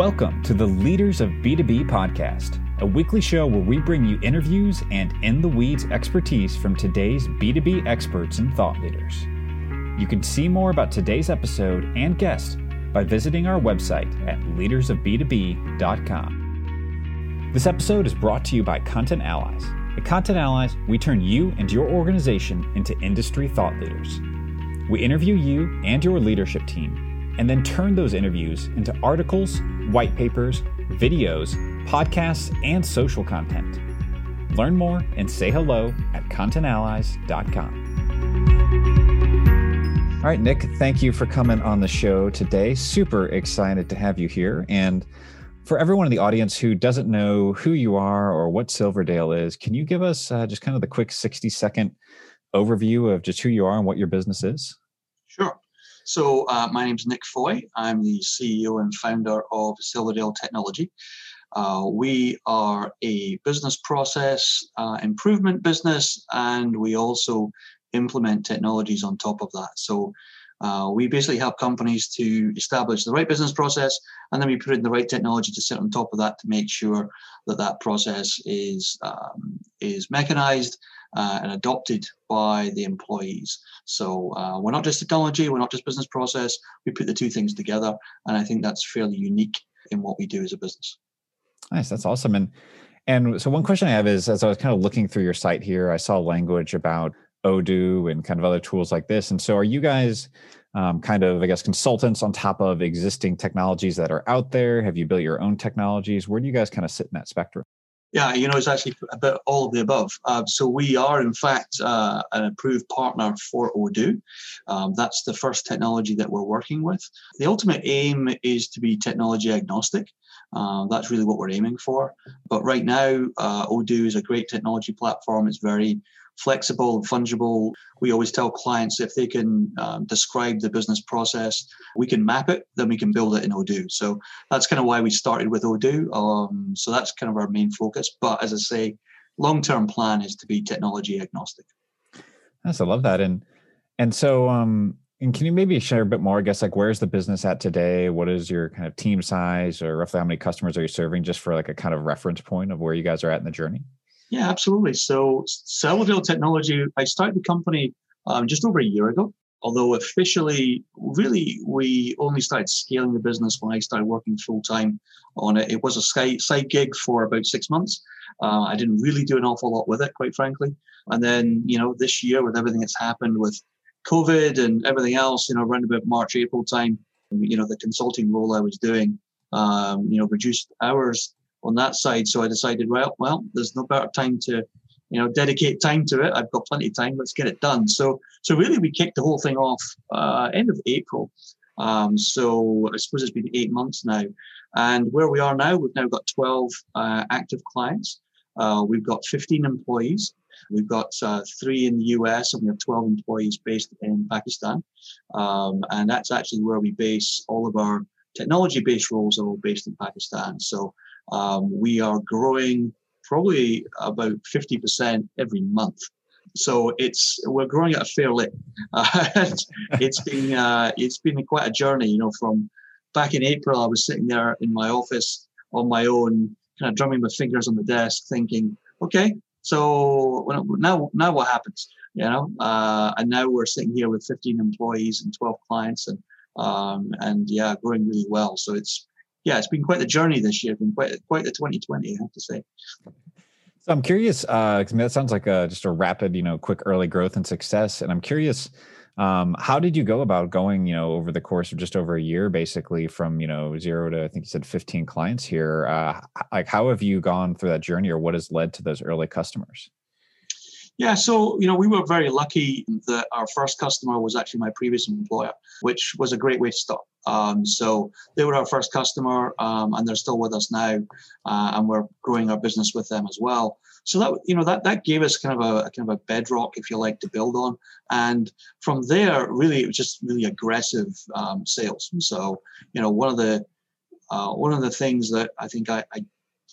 Welcome to the Leaders of B2B podcast, a weekly show where we bring you interviews and in the weeds expertise from today's B2B experts and thought leaders. You can see more about today's episode and guest by visiting our website at leadersofb2b.com. This episode is brought to you by Content Allies. At Content Allies, we turn you and your organization into industry thought leaders. We interview you and your leadership team and then turn those interviews into articles, white papers, videos, podcasts, and social content. Learn more and say hello at contentallies.com. All right, Nick, thank you for coming on the show today. Super excited to have you here. And for everyone in the audience who doesn't know who you are or what Silverdale is, can you give us uh, just kind of the quick 60 second overview of just who you are and what your business is? Sure. So, uh, my name is Nick Foy. I'm the CEO and founder of Silverdale Technology. Uh, we are a business process uh, improvement business, and we also implement technologies on top of that. So, uh, we basically help companies to establish the right business process, and then we put in the right technology to sit on top of that to make sure that that process is um, is mechanized uh, and adopted by the employees. So uh, we're not just technology, we're not just business process. We put the two things together, and I think that's fairly unique in what we do as a business. Nice, that's awesome. And and so one question I have is, as I was kind of looking through your site here, I saw language about Odoo and kind of other tools like this. And so, are you guys um, kind of, I guess, consultants on top of existing technologies that are out there? Have you built your own technologies? Where do you guys kind of sit in that spectrum? Yeah, you know, it's actually a bit all of the above. Uh, so we are, in fact, uh, an approved partner for Odoo. Um, that's the first technology that we're working with. The ultimate aim is to be technology agnostic. Uh, that's really what we're aiming for. But right now, uh, Odoo is a great technology platform. It's very flexible, and fungible. We always tell clients if they can um, describe the business process, we can map it, then we can build it in Odoo. So that's kind of why we started with Odoo. Um, so that's kind of our main focus. But as I say, long term plan is to be technology agnostic. Yes, I love that. And and so um and can you maybe share a bit more? I guess like where's the business at today? What is your kind of team size, or roughly how many customers are you serving, just for like a kind of reference point of where you guys are at in the journey? Yeah, absolutely. So Silverdale Technology, I started the company um, just over a year ago. Although officially, really, we only started scaling the business when I started working full time on it. It was a side gig for about six months. Uh, I didn't really do an awful lot with it, quite frankly. And then, you know, this year with everything that's happened with COVID and everything else, you know, around about March, April time, you know, the consulting role I was doing, um, you know, reduced hours on that side. So I decided, well, well, there's no better time to, you know, dedicate time to it. I've got plenty of time. Let's get it done. So, so really, we kicked the whole thing off uh, end of April. Um, so I suppose it's been eight months now. And where we are now, we've now got 12 uh, active clients. Uh, we've got 15 employees. We've got uh, three in the US and we have 12 employees based in Pakistan. Um, and that's actually where we base all of our technology based roles are all based in Pakistan. So um, we are growing probably about 50% every month. So it's we're growing at a fair. Uh, it's been uh, it's been quite a journey, you know. From back in April, I was sitting there in my office on my own, kind of drumming my fingers on the desk, thinking, okay, so now now what happens? You know, uh, and now we're sitting here with 15 employees and 12 clients, and um, and yeah, growing really well. So it's yeah, it's been quite the journey this year. Been quite quite the 2020, I have to say. So I'm curious, uh, I mean, that sounds like a, just a rapid, you know, quick early growth and success. And I'm curious, um, how did you go about going, you know, over the course of just over a year, basically from, you know, zero to, I think you said 15 clients here. Uh, like, how have you gone through that journey or what has led to those early customers? Yeah, so you know, we were very lucky that our first customer was actually my previous employer, which was a great way to start. Um, so they were our first customer, um, and they're still with us now, uh, and we're growing our business with them as well. So that you know that that gave us kind of a, a kind of a bedrock, if you like, to build on. And from there, really, it was just really aggressive um, sales. So you know, one of the uh, one of the things that I think I, I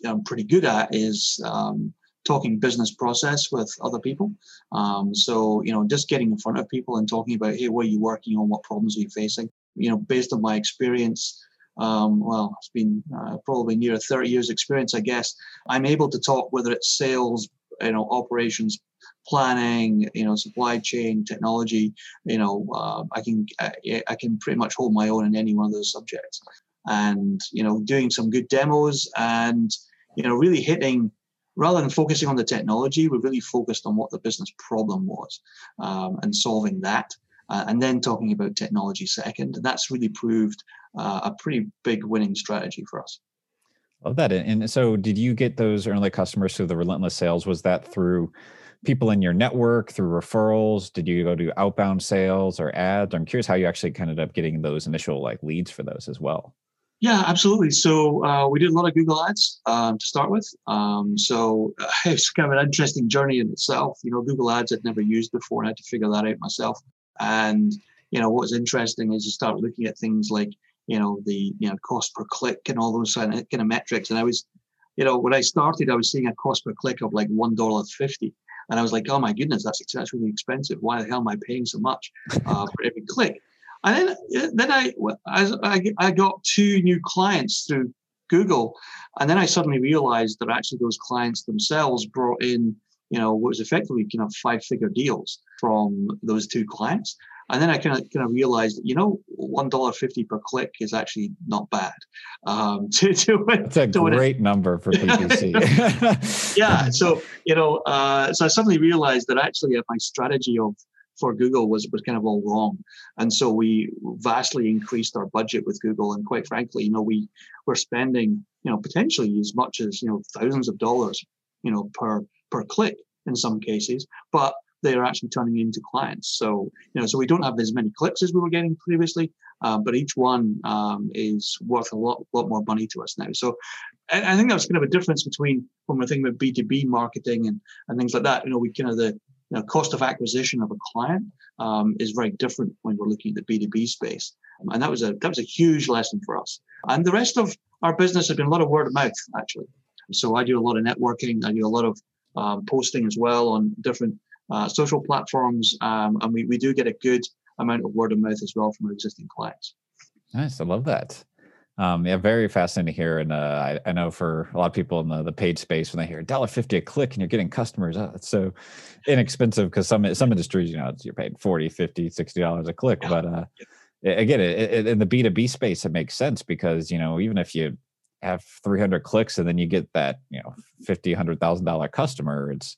am pretty good at is um, talking business process with other people. Um, so, you know, just getting in front of people and talking about, hey, what are you working on? What problems are you facing? You know, based on my experience um, well, it's been uh, probably near 30 years experience, I guess. I'm able to talk whether it's sales, you know, operations, planning, you know, supply chain, technology. You know, uh, I can I, I can pretty much hold my own in any one of those subjects, and you know, doing some good demos and you know, really hitting rather than focusing on the technology, we're really focused on what the business problem was um, and solving that. Uh, and then talking about technology second. And that's really proved uh, a pretty big winning strategy for us. Love that. And so, did you get those early customers through the relentless sales? Was that through people in your network, through referrals? Did you go do outbound sales or ads? I'm curious how you actually kind of ended up getting those initial like leads for those as well. Yeah, absolutely. So uh, we did a lot of Google Ads um, to start with. Um, so uh, it's kind of an interesting journey in itself. You know, Google Ads I'd never used before, and I had to figure that out myself. And you know, what was interesting is you start looking at things like you know the you know cost per click and all those kind of, metrics. And I was, you know, when I started, I was seeing a cost per click of like one dollar fifty. And I was like, oh my goodness, that's, that's really expensive. Why the hell am I paying so much uh, for every click? And then, then I, I, I got two new clients through Google. And then I suddenly realized that actually those clients themselves brought in, you know, what was effectively kind of five figure deals from those two clients. And then I kind of kind of realized, you know, one dollar fifty per click is actually not bad. Um, to to it's a to great number for PPC. yeah. So you know, uh, so I suddenly realized that actually my strategy of for Google was was kind of all wrong, and so we vastly increased our budget with Google. And quite frankly, you know, we were spending you know potentially as much as you know thousands of dollars, you know, per per click in some cases, but they are actually turning into clients. So you know, so we don't have as many clicks as we were getting previously, um, but each one um, is worth a lot lot more money to us now. So I, I think that's kind of a difference between when we're thinking about B two B marketing and and things like that. You know, we kind of the know, cost of acquisition of a client um, is very different when we're looking at the B2B space. And that was a that was a huge lesson for us. And the rest of our business has been a lot of word of mouth, actually. So I do a lot of networking. I do a lot of um, posting as well on different uh, social platforms, um, and we, we do get a good amount of word of mouth as well from our existing clients. Nice, I love that. Um, yeah, very fascinating to hear. And uh, I, I, know for a lot of people in the, the paid space, when they hear $1.50 a click and you're getting customers, oh, it's so inexpensive because some some industries, you know, you're paying 40 50 $60 a click. Yeah. But uh, again, it, it, in the B2B space, it makes sense because, you know, even if you have 300 clicks and then you get that, you know, $50, $100,000 customer, it's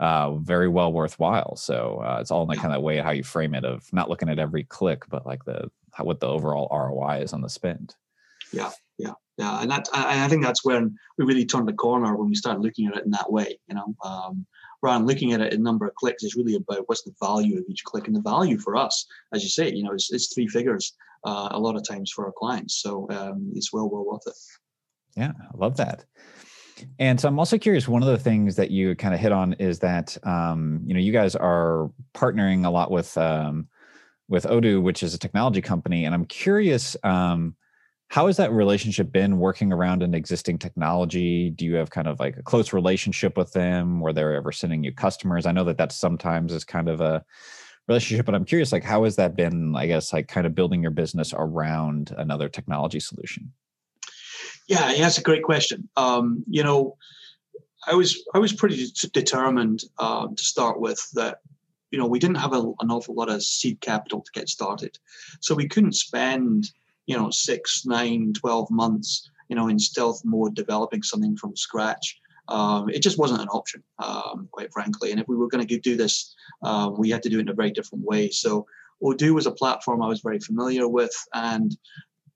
uh, very well worthwhile. So uh, it's all in the kind of way how you frame it of not looking at every click, but like the how, what the overall ROI is on the spend. Yeah, yeah, yeah, and that I, I think that's when we really turned the corner when we started looking at it in that way. You know, um, rather than looking at it in number of clicks, it's really about what's the value of each click, and the value for us, as you say, you know, it's, it's three figures uh, a lot of times for our clients. So um, it's well well worth it. Yeah, I love that. And so I'm also curious. One of the things that you kind of hit on is that um, you know you guys are partnering a lot with um, with Odoo, which is a technology company, and I'm curious. Um, how has that relationship been working around an existing technology? Do you have kind of like a close relationship with them where they're ever sending you customers? I know that that sometimes is kind of a relationship, but I'm curious, like, how has that been, I guess, like kind of building your business around another technology solution? Yeah, that's a great question. Um, you know, I was I was pretty determined uh, to start with that you know we didn't have a, an awful lot of seed capital to get started so we couldn't spend you know, six, nine, 12 months, you know, in stealth mode, developing something from scratch. Um, it just wasn't an option, um, quite frankly. And if we were going to do this, uh, we had to do it in a very different way. So Odoo was a platform I was very familiar with. And,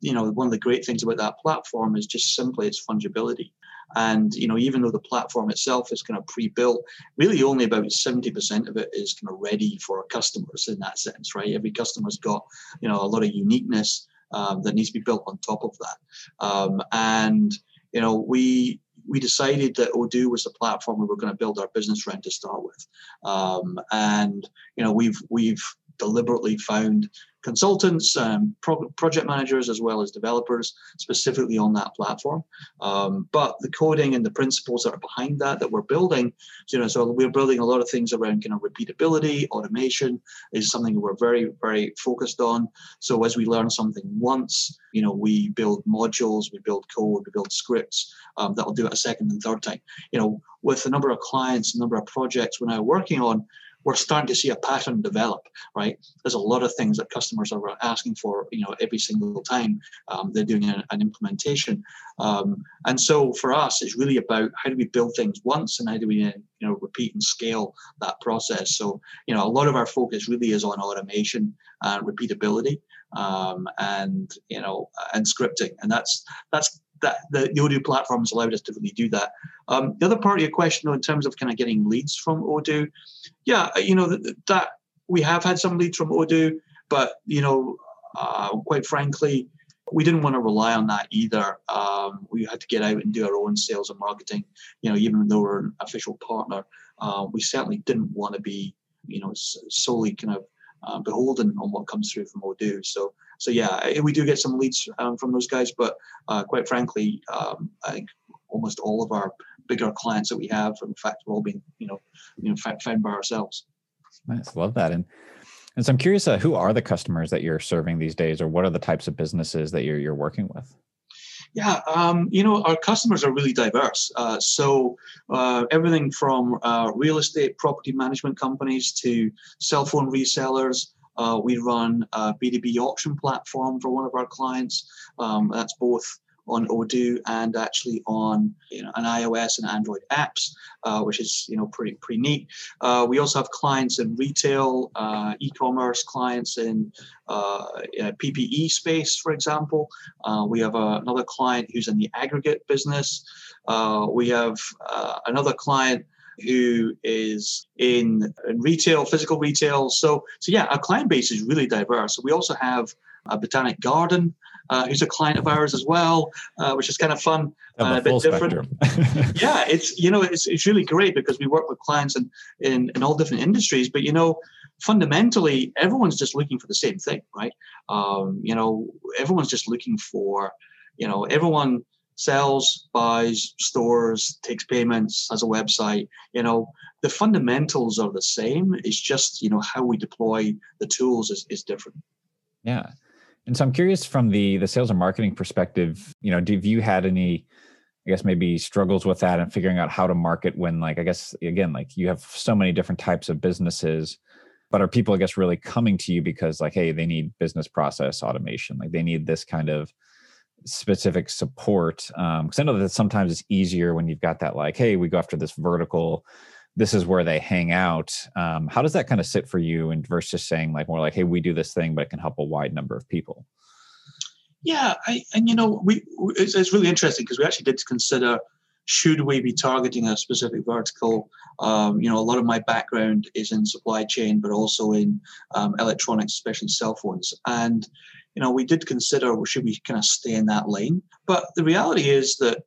you know, one of the great things about that platform is just simply its fungibility. And, you know, even though the platform itself is kind of pre-built, really only about 70% of it is kind of ready for our customers in that sense, right? Every customer's got, you know, a lot of uniqueness um, that needs to be built on top of that. Um, and you know, we we decided that Odoo was the platform we were going to build our business around to start with. Um, and you know, we've we've deliberately found consultants, um, pro- project managers, as well as developers specifically on that platform. Um, but the coding and the principles that are behind that that we're building, you know, so we're building a lot of things around kind of repeatability, automation is something we're very, very focused on. So as we learn something once, you know, we build modules, we build code, we build scripts um, that'll do it a second and third time. You know, with the number of clients, the number of projects we're now working on, we're starting to see a pattern develop, right? There's a lot of things that customers are asking for, you know, every single time um, they're doing an, an implementation. Um, and so for us, it's really about how do we build things once and how do we, you know, repeat and scale that process. So, you know, a lot of our focus really is on automation and repeatability um, and, you know, and scripting. And that's, that's that the, the Odoo platform has allowed us to really do that. Um, the other part of your question, though, in terms of kind of getting leads from Odoo, yeah, you know that, that we have had some leads from Odoo, but you know, uh, quite frankly, we didn't want to rely on that either. Um, we had to get out and do our own sales and marketing. You know, even though we're an official partner, uh, we certainly didn't want to be, you know, solely kind of uh, beholden on what comes through from Odoo. So so yeah, we do get some leads um, from those guys, but uh, quite frankly, um, I think almost all of our bigger clients that we have, in fact, we've all been you know you know found by ourselves. Nice, love that. And and so I'm curious, uh, who are the customers that you're serving these days, or what are the types of businesses that you're you're working with? Yeah, um, you know, our customers are really diverse. Uh, so uh, everything from uh, real estate property management companies to cell phone resellers, uh, we run a B2B auction platform for one of our clients. Um, that's both on Odoo and actually on you know, an iOS and Android apps, uh, which is you know pretty pretty neat. Uh, we also have clients in retail, uh, e-commerce clients in uh, PPE space, for example. Uh, we have another client who's in the aggregate business. we have another client who is in, in retail, physical retail. So, so yeah, our client base is really diverse. We also have a botanic garden, uh, who's a client of ours as well, uh, which is kind of fun, uh, a bit different. yeah, it's you know it's it's really great because we work with clients in, in in all different industries, but you know fundamentally everyone's just looking for the same thing, right? Um, you know everyone's just looking for you know everyone sells, buys, stores, takes payments, has a website. You know, the fundamentals are the same. It's just, you know, how we deploy the tools is, is different. Yeah. And so I'm curious from the the sales and marketing perspective, you know, have you had any I guess maybe struggles with that and figuring out how to market when like I guess again like you have so many different types of businesses but are people I guess really coming to you because like hey they need business process automation like they need this kind of specific support because um, i know that sometimes it's easier when you've got that like hey we go after this vertical this is where they hang out um, how does that kind of sit for you and versus saying like more like hey we do this thing but it can help a wide number of people yeah I, and you know we it's, it's really interesting because we actually did consider should we be targeting a specific vertical? Um, you know a lot of my background is in supply chain but also in um, electronics especially cell phones. And you know, we did consider should we kind of stay in that lane? But the reality is that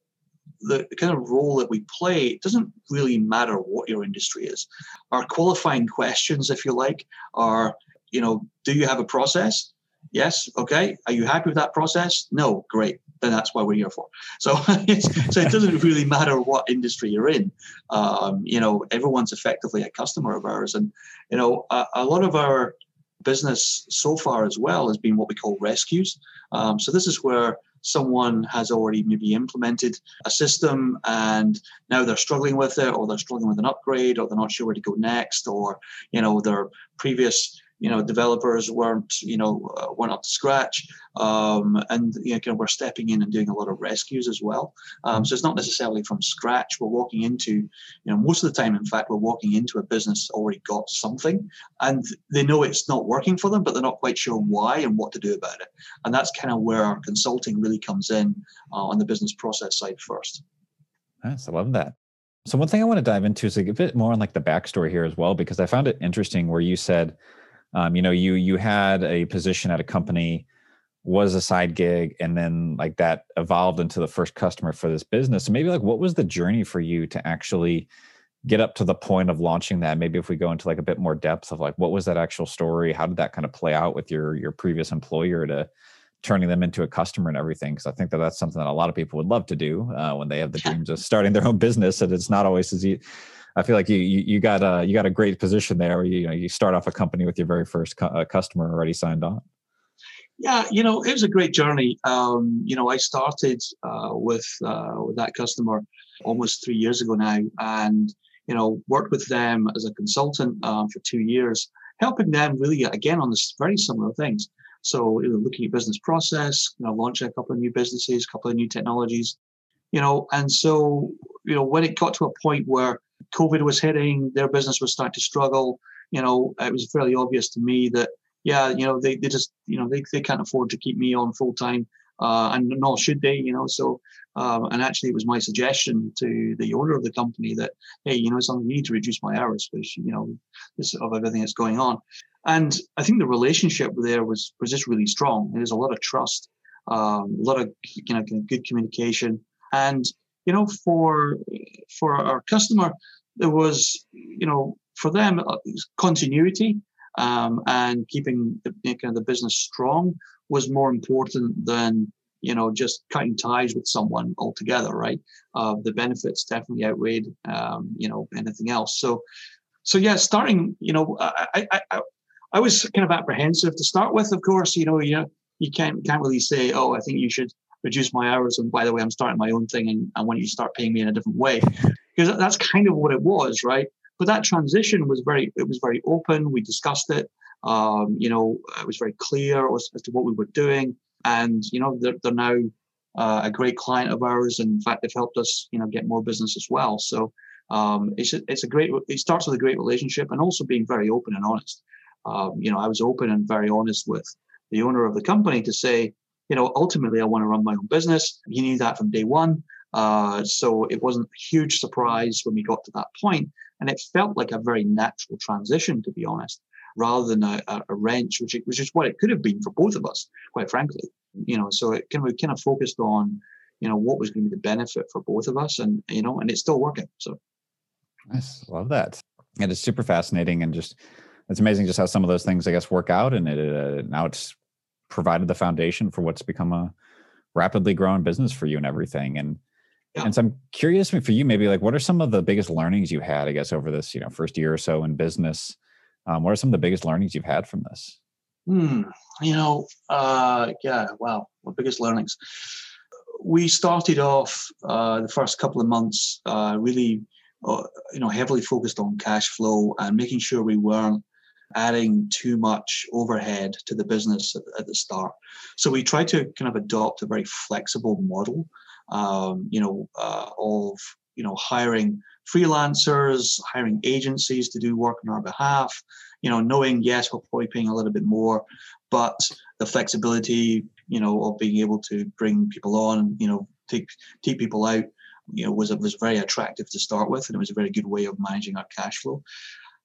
the kind of role that we play it doesn't really matter what your industry is. Our qualifying questions, if you like, are, you know, do you have a process? Yes. Okay. Are you happy with that process? No. Great. Then that's why we're here for. So, so it doesn't really matter what industry you're in. Um, you know, everyone's effectively a customer of ours, and you know, a, a lot of our business so far as well has been what we call rescues. Um, so this is where someone has already maybe implemented a system and now they're struggling with it or they're struggling with an upgrade or they're not sure where to go next or you know their previous you know developers weren't you know uh, weren't up to scratch um, and you know, kind of we're stepping in and doing a lot of rescues as well. Um, so it's not necessarily from scratch. We're walking into you know most of the time in fact we're walking into a business already got something and they know it's not working for them but they're not quite sure why and what to do about it. And that's kind of where our consulting really comes in uh, on the business process side first. Nice. I love that. So one thing I want to dive into is a bit more on like the backstory here as well, because I found it interesting where you said um, you know you you had a position at a company was a side gig and then like that evolved into the first customer for this business. So maybe like what was the journey for you to actually get up to the point of launching that? Maybe if we go into like a bit more depth of like what was that actual story? How did that kind of play out with your your previous employer to turning them into a customer and everything? Because i think that that's something that a lot of people would love to do uh, when they have the dreams of starting their own business and it's not always as easy i feel like you you, you got a you got a great position there where you, you know you start off a company with your very first cu- uh, customer already signed on yeah, you know, it was a great journey. Um, you know, I started uh, with uh, with that customer almost three years ago now, and you know, worked with them as a consultant um, for two years, helping them really again on this very similar things. So, you know, looking at business process, you know, launching a couple of new businesses, a couple of new technologies, you know, and so you know, when it got to a point where COVID was hitting, their business was starting to struggle. You know, it was fairly obvious to me that yeah, you know, they, they just, you know, they, they can't afford to keep me on full time. Uh, and nor should they, you know. So, um, and actually, it was my suggestion to the owner of the company that, hey, you know, something you need to reduce my hours, because you know, this of everything that's going on. And I think the relationship there was was just really strong. There's a lot of trust, um, a lot of you know, good communication, and you know, for for our customer, there was, you know, for them uh, continuity um, and keeping the, kind of the business strong was more important than you know just cutting ties with someone altogether right? Uh, the benefits definitely outweighed um, you know anything else. So so yeah starting you know I, I i i was kind of apprehensive to start with of course you know you you can't can't really say oh i think you should reduce my hours and by the way i'm starting my own thing and i want you to start paying me in a different way because that's kind of what it was right but that transition was very, it was very open. We discussed it. Um, you know, it was very clear as, as, to what we were doing. And, you know, they're, they're now uh, a great client of ours. And in fact, they've helped us, you know, get more business as well. So um, it's, a, it's a great, it starts with a great relationship and also being very open and honest. Um, you know, I was open and very honest with the owner of the company to say, you know, ultimately I want to run my own business. He knew that from day one. Uh, so it wasn't a huge surprise when we got to that point. And it felt like a very natural transition, to be honest, rather than a, a wrench, which, it, which is what it could have been for both of us, quite frankly. You know, so it kind of, kind of focused on, you know, what was going to be the benefit for both of us, and you know, and it's still working. So, nice, love that. And it's super fascinating, and just it's amazing just how some of those things, I guess, work out, and it uh, now it's provided the foundation for what's become a rapidly growing business for you and everything. And yeah. And so I'm curious for you, maybe like what are some of the biggest learnings you had, I guess, over this, you know, first year or so in business? Um, what are some of the biggest learnings you've had from this? Hmm, you know, uh, yeah, wow, what biggest learnings? We started off uh, the first couple of months uh, really, uh, you know, heavily focused on cash flow and making sure we weren't adding too much overhead to the business at, at the start. So we tried to kind of adopt a very flexible model um, you know, uh, of you know hiring freelancers, hiring agencies to do work on our behalf. You know, knowing yes, we're probably paying a little bit more, but the flexibility, you know, of being able to bring people on, you know, take take people out, you know, was was very attractive to start with, and it was a very good way of managing our cash flow.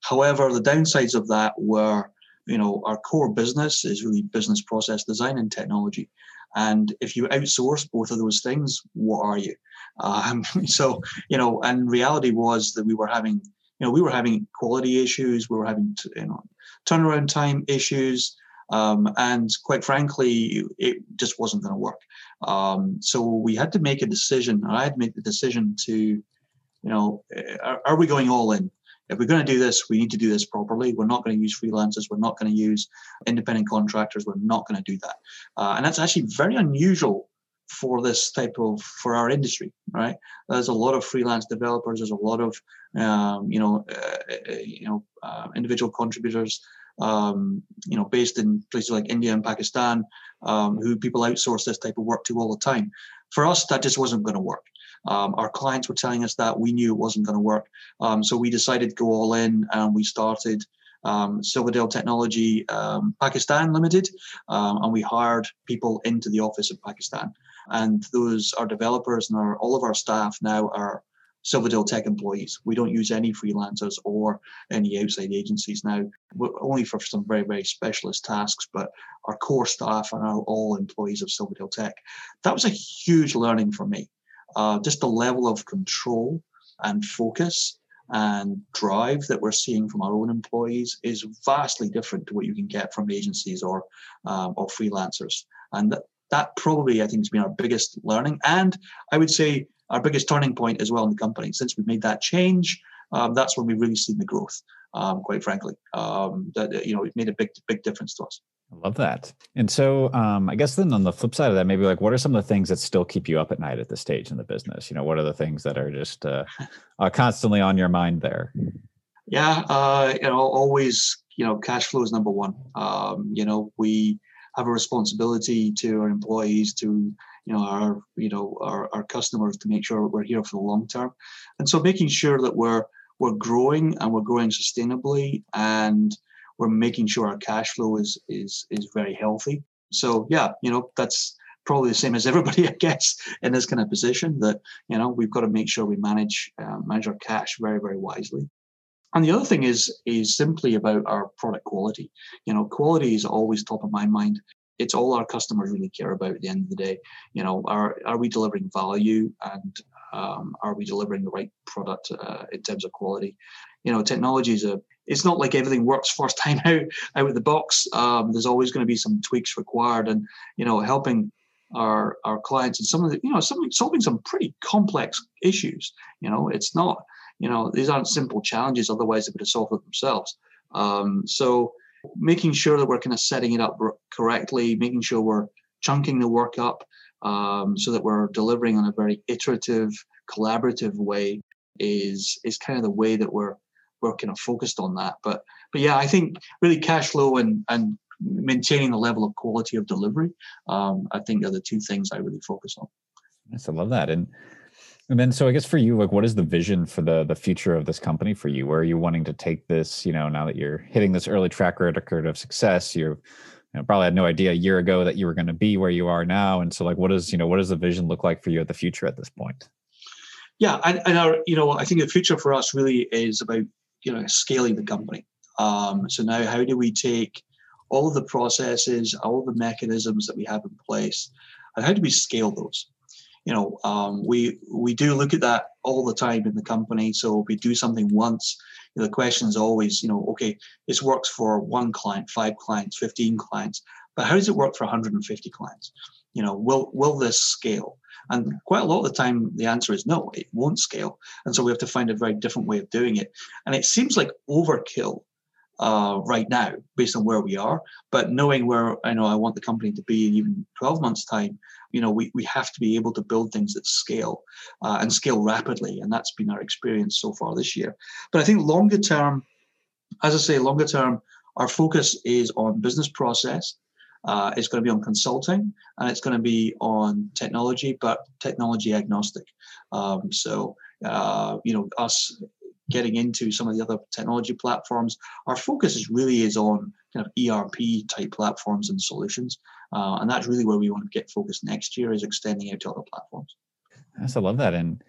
However, the downsides of that were, you know, our core business is really business process design and technology. And if you outsource both of those things, what are you? Um, so, you know, and reality was that we were having, you know, we were having quality issues, we were having, you know, turnaround time issues. Um, and quite frankly, it just wasn't going to work. Um, so we had to make a decision. I had to make the decision to, you know, are, are we going all in? If we're going to do this, we need to do this properly. We're not going to use freelancers. We're not going to use independent contractors. We're not going to do that. Uh, and that's actually very unusual for this type of for our industry right there's a lot of freelance developers there's a lot of um, you know uh, uh you know uh, individual contributors um, you know based in places like india and pakistan um, who people outsource this type of work to all the time for us that just wasn't going to work um, our clients were telling us that we knew it wasn't going to work. Um, so we decided to go all in and we started um, Silverdale Technology um, Pakistan Limited, um, and we hired people into the office in Pakistan. And those are developers, and our, all of our staff now are Silverdale Tech employees. We don't use any freelancers or any outside agencies now, only for some very, very specialist tasks. But our core staff are now all employees of Silverdale Tech. That was a huge learning for me uh, just the level of control and focus and drive that we're seeing from our own employees is vastly different to what you can get from agencies or um, or freelancers. And that, that probably I think has been our biggest learning, and I would say our biggest turning point as well in the company. Since we've made that change, um, that's when we've really seen the growth. Um, quite frankly, um, that you know it made a big big difference to us. I love that. And so, um, I guess then on the flip side of that, maybe like, what are some of the things that still keep you up at night at this stage in the business? You know, what are the things that are just uh, uh, constantly on your mind there? Yeah, uh, you know, always, you know, cash flow is number one. Um, you know, we have a responsibility to our employees, to you know our you know our, our customers, to make sure we're here for the long term, and so making sure that we're we're growing and we're growing sustainably and we're making sure our cash flow is is is very healthy. So yeah, you know that's probably the same as everybody, I guess, in this kind of position. That you know we've got to make sure we manage uh, manage our cash very very wisely. And the other thing is is simply about our product quality. You know, quality is always top of my mind. It's all our customers really care about at the end of the day. You know, are are we delivering value and um, are we delivering the right product uh, in terms of quality? You know, technology is a it's not like everything works first time out out of the box. Um, there's always going to be some tweaks required, and you know, helping our our clients and some of the you know something solving some pretty complex issues. You know, it's not you know these aren't simple challenges. Otherwise, they would have solved it themselves. Um, so making sure that we're kind of setting it up correctly, making sure we're chunking the work up um, so that we're delivering on a very iterative, collaborative way is is kind of the way that we're we're kind of focused on that. But but yeah, I think really cash flow and and maintaining the level of quality of delivery, um, I think are the two things I really focus on. Yes, I love that. And and then so I guess for you, like what is the vision for the the future of this company for you? Where are you wanting to take this, you know, now that you're hitting this early track record of success, you're you know, probably had no idea a year ago that you were going to be where you are now. And so like what is, you know, what does the vision look like for you at the future at this point? Yeah, and, and our, you know, I think the future for us really is about you know scaling the company. Um, so now, how do we take all of the processes, all the mechanisms that we have in place, and how do we scale those? You know, um, we we do look at that all the time in the company. So if we do something once, you know, the question is always, you know, okay, this works for one client, five clients, fifteen clients, but how does it work for 150 clients? You know, will will this scale? And quite a lot of the time, the answer is no, it won't scale. And so we have to find a very different way of doing it. And it seems like overkill uh, right now, based on where we are. But knowing where I know I want the company to be in even 12 months' time, you know, we, we have to be able to build things that scale uh, and scale rapidly. And that's been our experience so far this year. But I think longer term, as I say, longer term, our focus is on business process uh, it's going to be on consulting and it's going to be on technology, but technology agnostic. Um, so, uh, you know, us getting into some of the other technology platforms, our focus is really is on kind of ERP type platforms and solutions. Uh, and that's really where we want to get focused next year is extending out to other platforms. Yes, I love that. And,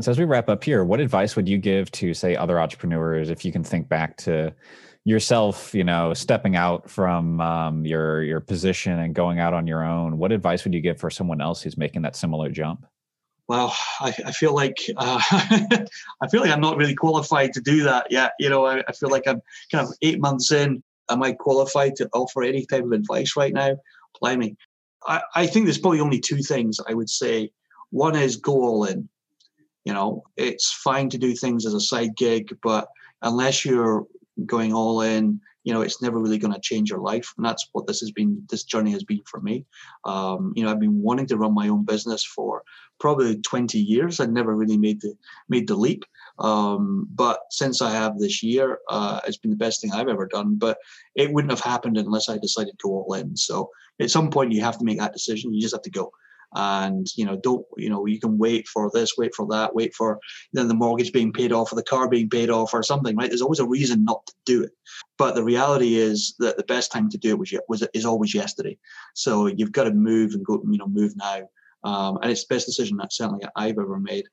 so as we wrap up here, what advice would you give to say other entrepreneurs if you can think back to yourself, you know, stepping out from um, your your position and going out on your own, what advice would you give for someone else who's making that similar jump? Well, I, I feel like uh, I feel like I'm not really qualified to do that yet. You know, I, I feel like I'm kind of eight months in. Am I qualified to offer any type of advice right now? Blimey. I, I think there's probably only two things I would say. One is go all in. You know, it's fine to do things as a side gig, but unless you're going all in you know it's never really going to change your life. And that's what this has been this journey has been for me. Um, you know i've been wanting to run my own business for probably 20 years. I never really made the made the leap. Um, but since i have this year uh, it's been the best thing i've ever done. But it wouldn't have happened unless i decided to go all in. So at some point you have to make that decision. You just have to go and you know don't you know you can wait for this wait for that wait for then the mortgage being paid off or the car being paid off or something right? There's always a reason not to do it. But the reality is that the best time to do it was was is always yesterday. So you've got to move and go you know move now. Um, and it's the best decision that certainly i've ever made.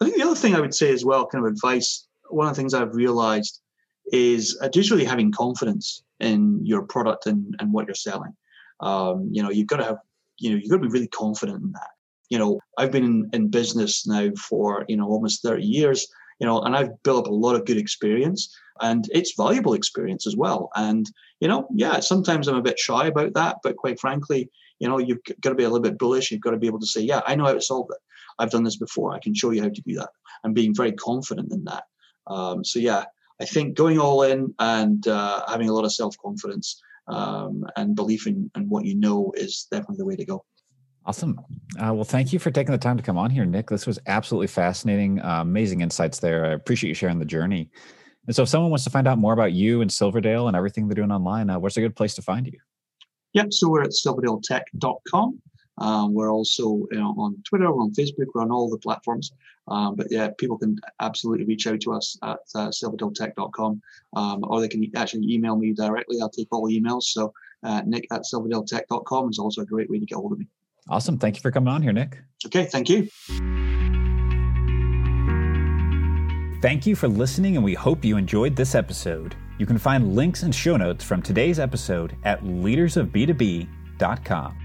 I think the other thing i would say as well kind of advice one of the things i've realized is uh, just really having confidence in your product and, and what you're selling. Um, you know you've got to have you know, you've got to be really confident in that. You know, I've been in, in business now for, you know, almost 30 years. you know, and I've built up a lot of good experience and it's valuable experience as well. And, you know, yeah, sometimes I'm a bit shy about that, but quite frankly, you know, you've got to be a little bit bullish. You've got to be able to say, yeah, I know how to solve it. I've done this before. I can show you how to do that. And being very confident in that. Um, so yeah, I think going all in and uh, having a lot of self confidence um, and belief in, in what you know is definitely the way to go. Awesome. Uh, well, thank you for taking the time to come on here, Nick. This was absolutely fascinating. Uh, amazing insights there. I appreciate you sharing the journey. And so, if someone wants to find out more about you and Silverdale and everything they're doing online, uh, what's a good place to find you? Yep. So we're at silverdaletech.com. Um, we're also you know, on Twitter, we're on Facebook, we're on all the platforms. Um, but yeah, people can absolutely reach out to us at uh, um, or they can actually email me directly. I'll take all emails. So uh, nick at silverdaletech.com is also a great way to get hold of me. Awesome. Thank you for coming on here, Nick. Okay. Thank you. Thank you for listening, and we hope you enjoyed this episode. You can find links and show notes from today's episode at leadersofb2b.com.